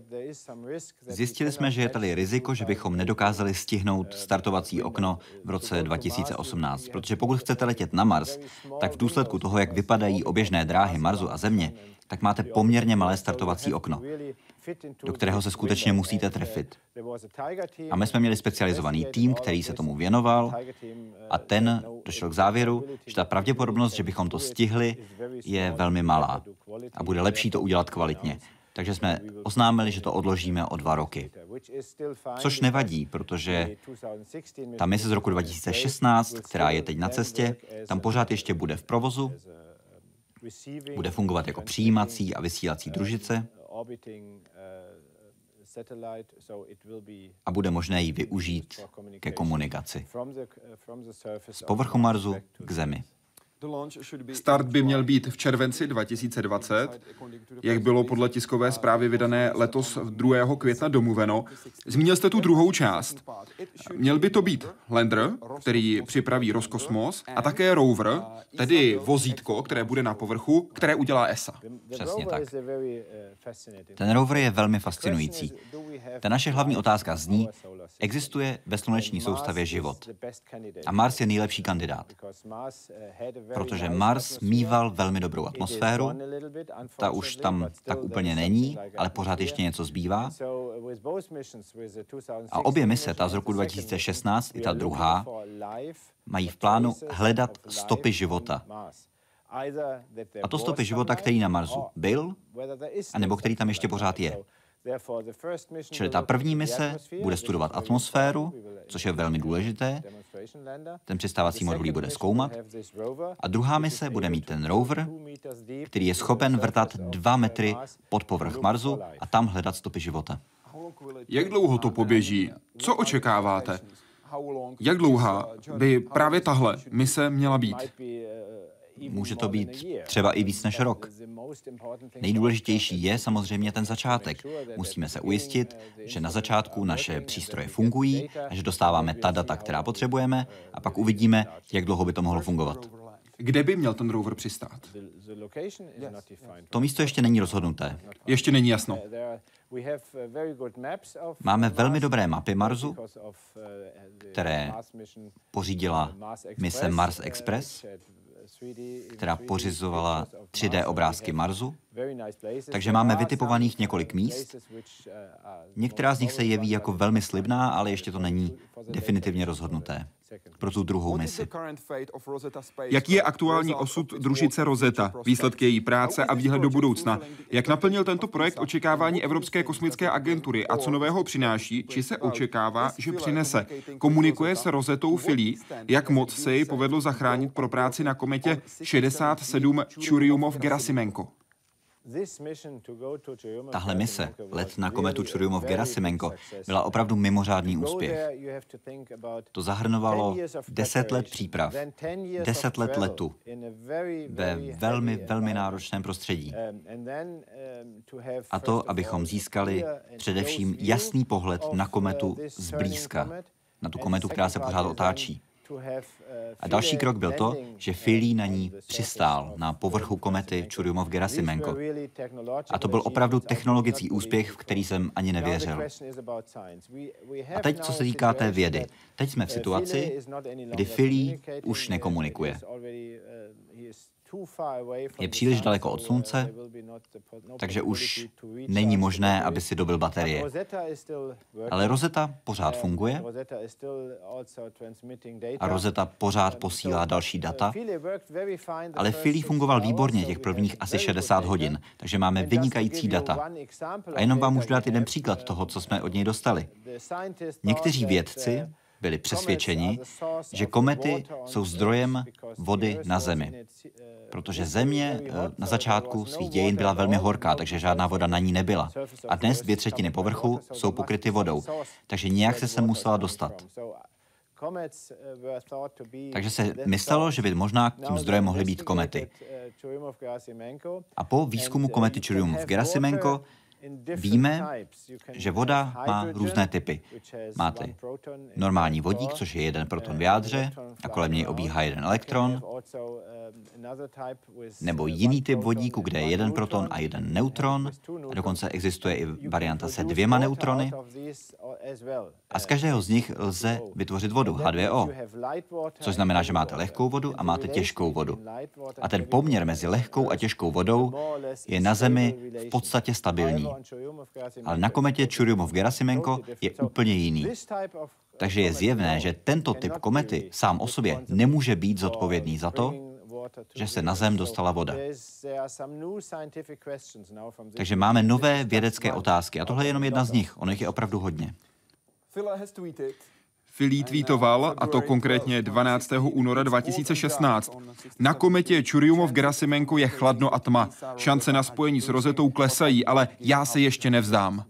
Zjistili jsme, že je tady riziko, že bychom nedokázali stihnout startovací okno v roce 2018, protože pokud chcete letět na Mars, tak v důsledku toho, jak vypadají oběžné dráhy Marsu a Země, tak máte poměrně malé startovací okno do kterého se skutečně musíte trefit. A my jsme měli specializovaný tým, který se tomu věnoval a ten došel k závěru, že ta pravděpodobnost, že bychom to stihli, je velmi malá a bude lepší to udělat kvalitně. Takže jsme oznámili, že to odložíme o dva roky. Což nevadí, protože ta mise z roku 2016, která je teď na cestě, tam pořád ještě bude v provozu, bude fungovat jako přijímací a vysílací družice a bude možné ji využít ke komunikaci. Z povrchu Marsu k Zemi. Start by měl být v červenci 2020, jak bylo podle tiskové zprávy vydané letos 2. května domluveno. Zmínil jste tu druhou část. Měl by to být lander, který připraví Roskosmos, a také rover, tedy vozítko, které bude na povrchu, které udělá ESA. Přesně tak. Ten rover je velmi fascinující. Ta naše hlavní otázka zní, existuje ve sluneční soustavě život. A Mars je nejlepší kandidát protože Mars mýval velmi dobrou atmosféru, ta už tam tak úplně není, ale pořád ještě něco zbývá. A obě mise, ta z roku 2016 i ta druhá, mají v plánu hledat stopy života. A to stopy života, který na Marsu byl, anebo který tam ještě pořád je. Čili ta první mise bude studovat atmosféru, což je velmi důležité. Ten přistávací modul bude zkoumat. A druhá mise bude mít ten rover, který je schopen vrtat dva metry pod povrch Marsu a tam hledat stopy života. Jak dlouho to poběží? Co očekáváte? Jak dlouhá by právě tahle mise měla být? Může to být třeba i víc než rok. Nejdůležitější je samozřejmě ten začátek. Musíme se ujistit, že na začátku naše přístroje fungují a že dostáváme ta data, která potřebujeme, a pak uvidíme, jak dlouho by to mohlo fungovat. Kde by měl ten rover přistát? To místo ještě není rozhodnuté. Ještě není jasno. Máme velmi dobré mapy Marsu, které pořídila mise Mars Express, která pořizovala 3D obrázky Marsu. Takže máme vytipovaných několik míst. Některá z nich se jeví jako velmi slibná, ale ještě to není definitivně rozhodnuté pro tu druhou misi. Jaký je aktuální osud družice Rosetta, výsledky její práce a výhled do budoucna? Jak naplnil tento projekt očekávání Evropské kosmické agentury? A co nového přináší, či se očekává, že přinese? Komunikuje se Rosetou Filí, jak moc se jej povedlo zachránit pro práci na kometě 67 Churyumov-Gerasimenko? Tahle mise, let na kometu Churyumov-Gerasimenko, byla opravdu mimořádný úspěch. To zahrnovalo deset let příprav, deset let letu ve velmi, velmi náročném prostředí. A to, abychom získali především jasný pohled na kometu zblízka, na tu kometu, která se pořád otáčí. A další krok byl to, že Filí na ní přistál na povrchu komety Churyumov-Gerasimenko. A to byl opravdu technologický úspěch, v který jsem ani nevěřil. A teď, co se týká té vědy. Teď jsme v situaci, kdy Filí už nekomunikuje je příliš daleko od slunce, takže už není možné, aby si dobil baterie. Ale Rosetta pořád funguje a Rosetta pořád posílá další data, ale Philly fungoval výborně těch prvních asi 60 hodin, takže máme vynikající data. A jenom vám můžu dát jeden příklad toho, co jsme od něj dostali. Někteří vědci byli přesvědčeni, že komety jsou zdrojem vody na Zemi. Protože Země eh, na začátku svých dějin byla velmi horká, takže žádná voda na ní nebyla. A dnes dvě třetiny povrchu jsou pokryty vodou, takže nějak se sem musela dostat. Takže se myslelo, že by možná tím zdrojem mohly být komety. A po výzkumu komety Churyumov-Gerasimenko Víme, že voda má různé typy. Máte normální vodík, což je jeden proton v jádře a kolem něj obíhá jeden elektron, nebo jiný typ vodíku, kde je jeden proton a jeden neutron, a dokonce existuje i varianta se dvěma neutrony. A z každého z nich lze vytvořit vodu, H2O, což znamená, že máte lehkou vodu a máte těžkou vodu. A ten poměr mezi lehkou a těžkou vodou je na Zemi v podstatě stabilní. Ale na kometě Churyumov-Gerasimenko je úplně jiný. Takže je zjevné, že tento typ komety sám o sobě nemůže být zodpovědný za to, že se na Zem dostala voda. Takže máme nové vědecké otázky a tohle je jenom jedna z nich. Ono jich je opravdu hodně. Filí tweetoval, a to konkrétně 12. února 2016. Na kometě Churyumov-Gerasimenko je chladno a tma. Šance na spojení s rozetou klesají, ale já se ještě nevzdám.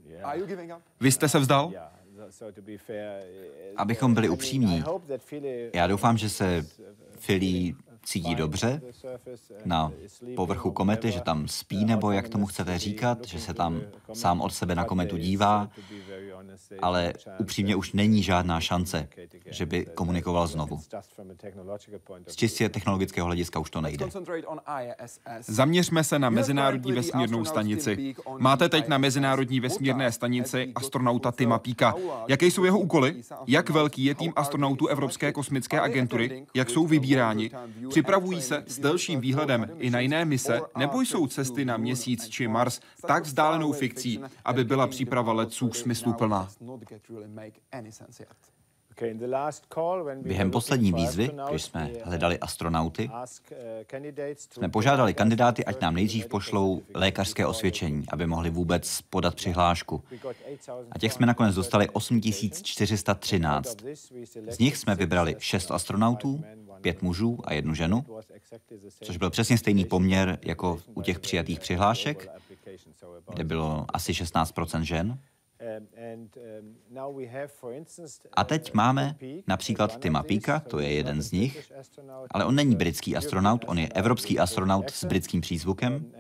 Vy jste se vzdal? Abychom byli upřímní, já doufám, že se Filí cítí dobře na povrchu komety, že tam spí, nebo jak tomu chcete říkat, že se tam sám od sebe na kometu dívá, ale upřímně už není žádná šance, že by komunikoval znovu. Z čistě technologického hlediska už to nejde. Zaměřme se na Mezinárodní vesmírnou stanici. Máte teď na Mezinárodní vesmírné stanici astronauta Tima Píka. Jaké jsou jeho úkoly? Jak velký je tým astronautů Evropské kosmické agentury? Jak jsou vybíráni? Připravují se s delším výhledem i na jiné mise, nebo jsou cesty na měsíc či Mars tak vzdálenou fikcí, aby byla příprava letců smysluplná? Během poslední výzvy, když jsme hledali astronauty, jsme požádali kandidáty, ať nám nejdřív pošlou lékařské osvědčení, aby mohli vůbec podat přihlášku. A těch jsme nakonec dostali 8413. Z nich jsme vybrali šest astronautů, pět mužů a jednu ženu, což byl přesně stejný poměr jako u těch přijatých přihlášek, kde bylo asi 16 žen. A teď máme například Tima Píka, to je jeden z nich, ale on není britský astronaut, on je evropský astronaut s britským přízvukem.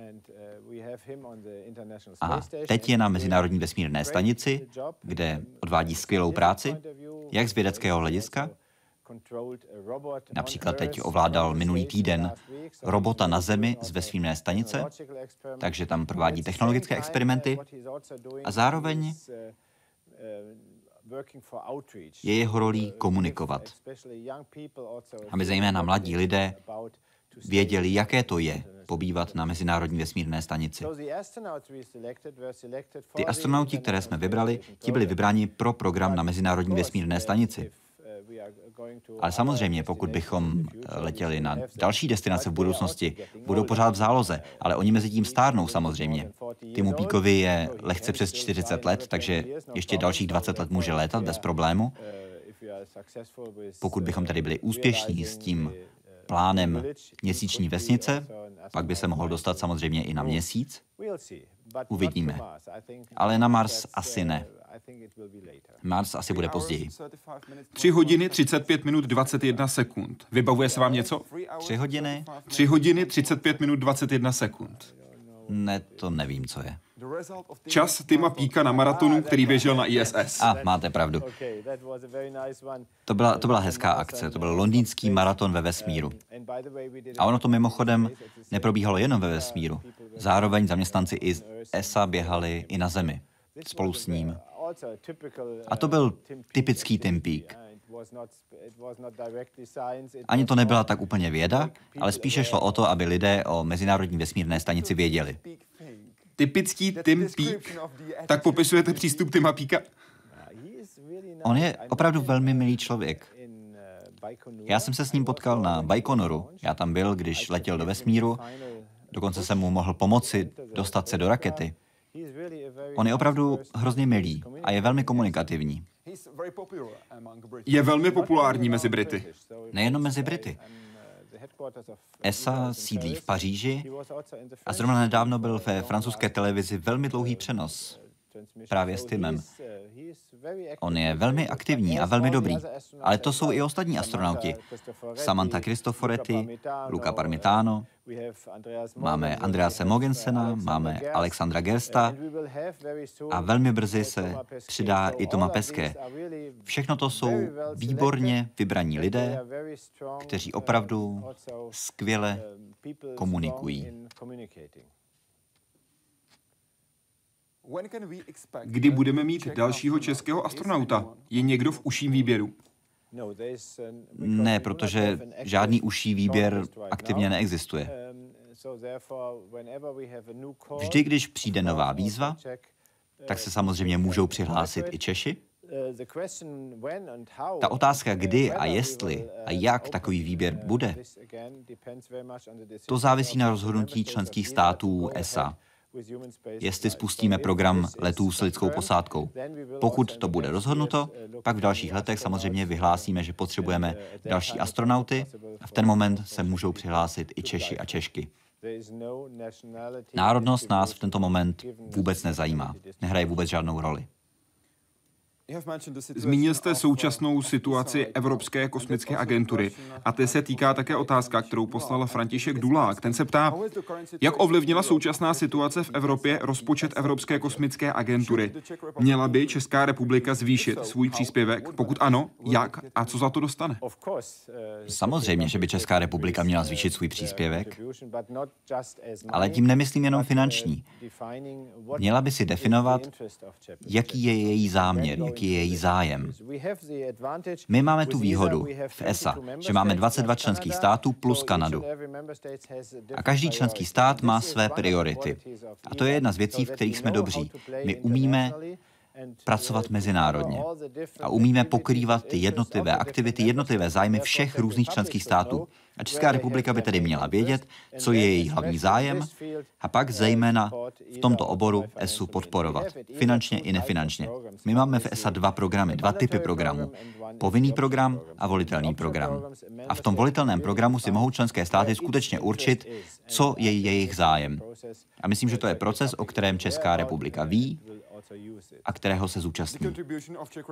A teď je na Mezinárodní vesmírné stanici, kde odvádí skvělou práci, jak z vědeckého hlediska, Například teď ovládal minulý týden robota na Zemi z vesmírné stanice, takže tam provádí technologické experimenty a zároveň je jeho rolí komunikovat, aby zejména mladí lidé věděli, jaké to je pobývat na Mezinárodní vesmírné stanici. Ty astronauti, které jsme vybrali, ti byli vybráni pro program na Mezinárodní vesmírné stanici. Ale samozřejmě, pokud bychom letěli na další destinace v budoucnosti, budou pořád v záloze, ale oni mezi tím stárnou samozřejmě. Timu Píkovi je lehce přes 40 let, takže ještě dalších 20 let může létat bez problému. Pokud bychom tedy byli úspěšní s tím plánem měsíční vesnice, pak by se mohl dostat samozřejmě i na měsíc. Uvidíme. Ale na Mars asi ne. Mars asi bude později. 3 hodiny 35 minut 21 sekund. Vybavuje se vám něco? 3 hodiny? 3 hodiny 35 minut 21 sekund. Ne, to nevím, co je. Čas Tima Píka na maratonu, který běžel na ISS. A, máte pravdu. To byla, to byla hezká akce, to byl londýnský maraton ve vesmíru. A ono to mimochodem neprobíhalo jenom ve vesmíru. Zároveň zaměstnanci i ESA běhali i na Zemi spolu s ním. A to byl typický Tim Peak. Ani to nebyla tak úplně věda, ale spíše šlo o to, aby lidé o Mezinárodní vesmírné stanici věděli. Typický Tim Peak. Tak popisujete přístup Tima Peaka? On je opravdu velmi milý člověk. Já jsem se s ním potkal na Baikonoru. Já tam byl, když letěl do vesmíru. Dokonce jsem mu mohl pomoci dostat se do rakety. On je opravdu hrozně milý a je velmi komunikativní. Je velmi populární mezi Brity. Nejenom mezi Brity. ESA sídlí v Paříži a zrovna nedávno byl ve francouzské televizi velmi dlouhý přenos právě s Timem. On je velmi aktivní a velmi dobrý, ale to jsou i ostatní astronauti. Samantha Cristoforetti, Luca Parmitano, máme Andrease Mogensena, máme Alexandra Gersta a velmi brzy se přidá i Toma Peske. Všechno to jsou výborně vybraní lidé, kteří opravdu skvěle komunikují. Kdy budeme mít dalšího českého astronauta? Je někdo v užším výběru? Ne, protože žádný užší výběr aktivně neexistuje. Vždy, když přijde nová výzva, tak se samozřejmě můžou přihlásit i Češi. Ta otázka, kdy a jestli a jak takový výběr bude, to závisí na rozhodnutí členských států ESA jestli spustíme program letů s lidskou posádkou. Pokud to bude rozhodnuto, pak v dalších letech samozřejmě vyhlásíme, že potřebujeme další astronauty a v ten moment se můžou přihlásit i Češi a Češky. Národnost nás v tento moment vůbec nezajímá. Nehraje vůbec žádnou roli. Zmínil jste současnou situaci Evropské kosmické agentury a ty se týká také otázka, kterou poslal František Dulák. Ten se ptá, jak ovlivnila současná situace v Evropě rozpočet Evropské kosmické agentury. Měla by Česká republika zvýšit svůj příspěvek? Pokud ano, jak a co za to dostane? Samozřejmě, že by Česká republika měla zvýšit svůj příspěvek, ale tím nemyslím jenom finanční. Měla by si definovat, jaký je její záměr, jaký je její zájem. My máme tu výhodu v ESA, že máme 22 členských států plus Kanadu. A každý členský stát má své priority. A to je jedna z věcí, v kterých jsme dobří. My umíme pracovat mezinárodně a umíme pokrývat ty jednotlivé aktivity, jednotlivé zájmy všech různých členských států. A Česká republika by tedy měla vědět, co je její hlavní zájem a pak zejména v tomto oboru ESU podporovat, finančně i nefinančně. My máme v ESA dva programy, dva typy programů. Povinný program a volitelný program. A v tom volitelném programu si mohou členské státy skutečně určit, co je jejich zájem. A myslím, že to je proces, o kterém Česká republika ví a kterého se zúčastní.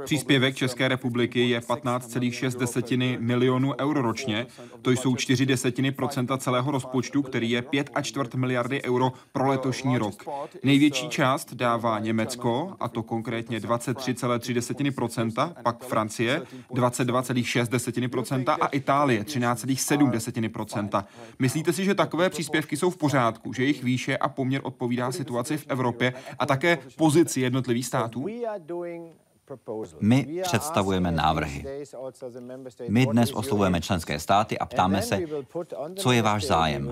Příspěvek České republiky je 15,6 milionů euro ročně. To jsou 4 desetiny procenta celého rozpočtu, který je 5 a čtvrt miliardy euro pro letošní rok. Největší část dává Německo, a to konkrétně 23,3% pak Francie 22,6% a Itálie 13,7% Myslíte si, že takové příspěvky jsou v pořádku, že jejich výše a poměr odpovídá situaci v Evropě a také pozici jednotlivých států? My představujeme návrhy. My dnes oslovujeme členské státy a ptáme se, co je váš zájem.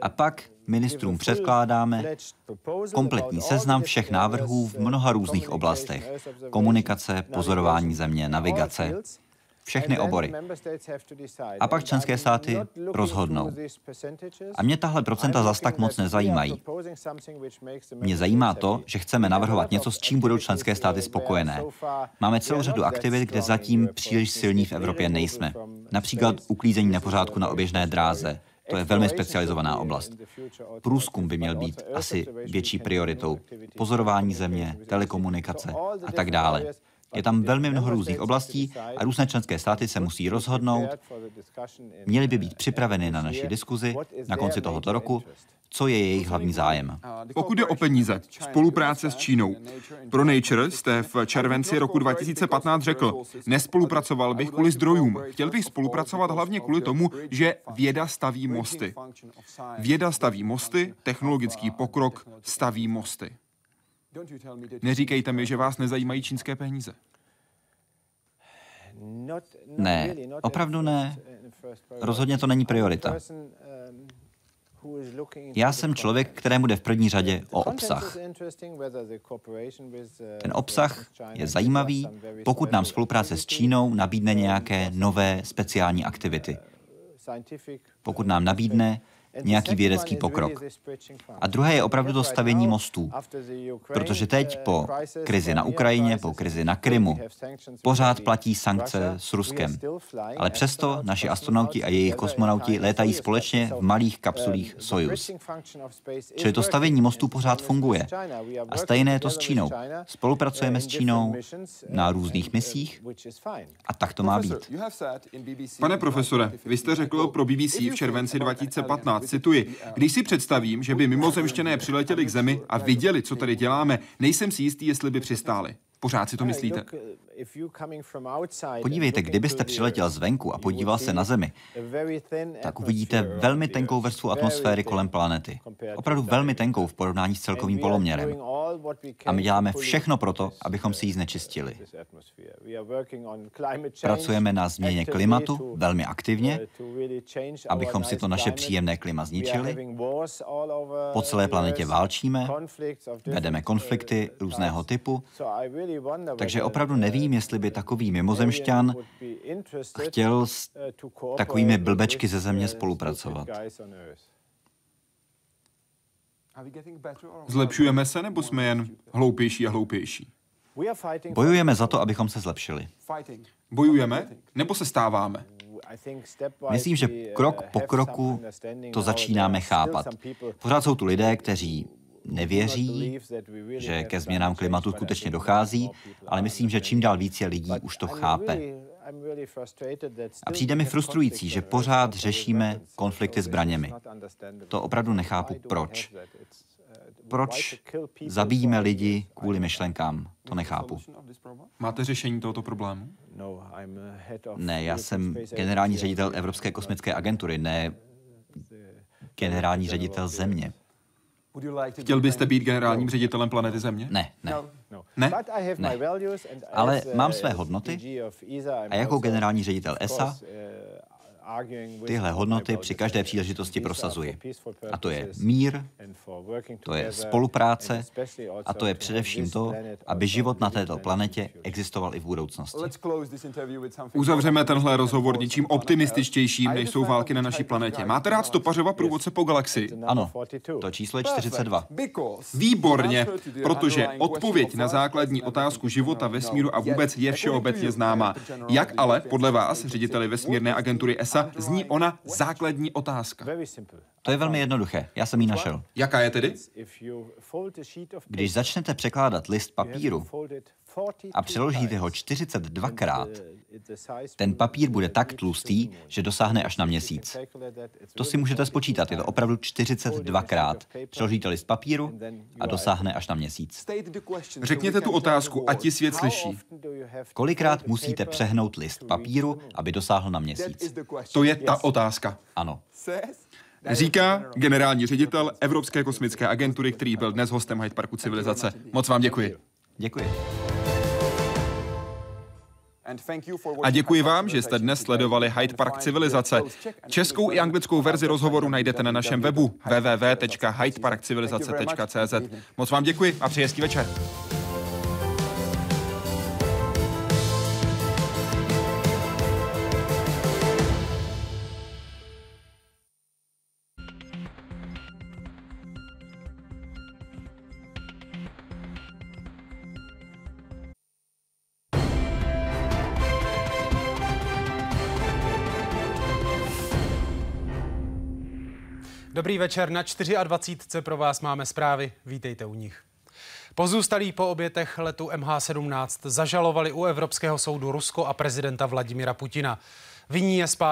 A pak ministrům předkládáme kompletní seznam všech návrhů v mnoha různých oblastech. Komunikace, pozorování země, navigace, všechny obory. A pak členské státy rozhodnou. A mě tahle procenta zas tak moc nezajímají. Mě zajímá to, že chceme navrhovat něco, s čím budou členské státy spokojené. Máme celou řadu aktivit, kde zatím příliš silní v Evropě nejsme. Například uklízení nepořádku na oběžné dráze, to je velmi specializovaná oblast. Průzkum by měl být asi větší prioritou. Pozorování země, telekomunikace a tak dále. Je tam velmi mnoho různých oblastí a různé členské státy se musí rozhodnout. Měly by být připraveny na naši diskuzi na konci tohoto roku, co je jejich hlavní zájem. Pokud je o peníze, spolupráce s Čínou. Pro Nature jste v červenci roku 2015 řekl, nespolupracoval bych kvůli zdrojům. Chtěl bych spolupracovat hlavně kvůli tomu, že věda staví mosty. Věda staví mosty, technologický pokrok staví mosty. Neříkejte mi, že vás nezajímají čínské peníze. Ne, opravdu ne. Rozhodně to není priorita. Já jsem člověk, kterému jde v první řadě o obsah. Ten obsah je zajímavý, pokud nám spolupráce s Čínou nabídne nějaké nové speciální aktivity. Pokud nám nabídne nějaký vědecký pokrok. A druhé je opravdu to stavění mostů. Protože teď po krizi na Ukrajině, po krizi na Krymu, pořád platí sankce s Ruskem. Ale přesto naši astronauti a jejich kosmonauti létají společně v malých kapsulích Soyuz. Čili to stavění mostů pořád funguje. A stejné je to s Čínou. Spolupracujeme s Čínou na různých misích a tak to má být. Pane profesore, vy jste řekl pro BBC v červenci 2015, cituji, když si představím, že by mimozemštěné přiletěli k Zemi a viděli, co tady děláme, nejsem si jistý, jestli by přistáli. Pořád si to myslíte? Podívejte, kdybyste přiletěl zvenku a podíval se na Zemi, tak uvidíte velmi tenkou vrstvu atmosféry kolem planety. Opravdu velmi tenkou v porovnání s celkovým poloměrem. A my děláme všechno proto, abychom si ji znečistili. Pracujeme na změně klimatu velmi aktivně, abychom si to naše příjemné klima zničili. Po celé planetě válčíme, vedeme konflikty různého typu, takže opravdu nevím, jestli by takový mimozemšťan chtěl s takovými blbečky ze země spolupracovat. Zlepšujeme se, nebo jsme jen hloupější a hloupější? Bojujeme za to, abychom se zlepšili. Bojujeme, nebo se stáváme? Myslím, že krok po kroku to začínáme chápat. Pořád jsou tu lidé, kteří nevěří, že ke změnám klimatu skutečně dochází, ale myslím, že čím dál více lidí už to chápe. A přijde mi frustrující, že pořád řešíme konflikty zbraněmi. To opravdu nechápu, proč. Proč zabíjíme lidi kvůli myšlenkám? To nechápu. Máte řešení tohoto problému? Ne, já jsem generální ředitel Evropské kosmické agentury, ne generální ředitel země. Chtěl byste být generálním ředitelem planety Země? Ne, ne. Ne? Ne. Ale mám své hodnoty a jako generální ředitel ESA tyhle hodnoty při každé příležitosti prosazuji. A to je mír, to je spolupráce a to je především to, aby život na této planetě existoval i v budoucnosti. Uzavřeme tenhle rozhovor něčím optimističtějším, než jsou války na naší planetě. Máte rád stopařova průvodce po galaxii? Ano, to číslo je 42. Výborně, protože odpověď na základní otázku života, vesmíru a vůbec je všeobecně známá. Jak ale, podle vás, řediteli vesmírné agentury ESA, NASA, zní ona základní otázka. To je velmi jednoduché. Já jsem ji našel. Jaká je tedy? Když začnete překládat list papíru a přeložíte ho 42krát, ten papír bude tak tlustý, že dosáhne až na měsíc. To si můžete spočítat, je to opravdu 42krát. Přeložíte list papíru a dosáhne až na měsíc. Řekněte tu otázku, ať ti svět slyší. Kolikrát musíte přehnout list papíru, aby dosáhl na měsíc? To je ta otázka. Ano. Říká generální ředitel Evropské kosmické agentury, který byl dnes hostem Hyde Parku civilizace. Moc vám děkuji. Děkuji. A děkuji vám, že jste dnes sledovali Hyde Park Civilizace. Českou i anglickou verzi rozhovoru najdete na našem webu www.hydeparkcivilizace.cz. Moc vám děkuji a přeji hezký večer. Dobrý večer, na 24. pro vás máme zprávy, vítejte u nich. Pozůstalí po obětech letu MH17 zažalovali u Evropského soudu Rusko a prezidenta Vladimira Putina. Viní je spát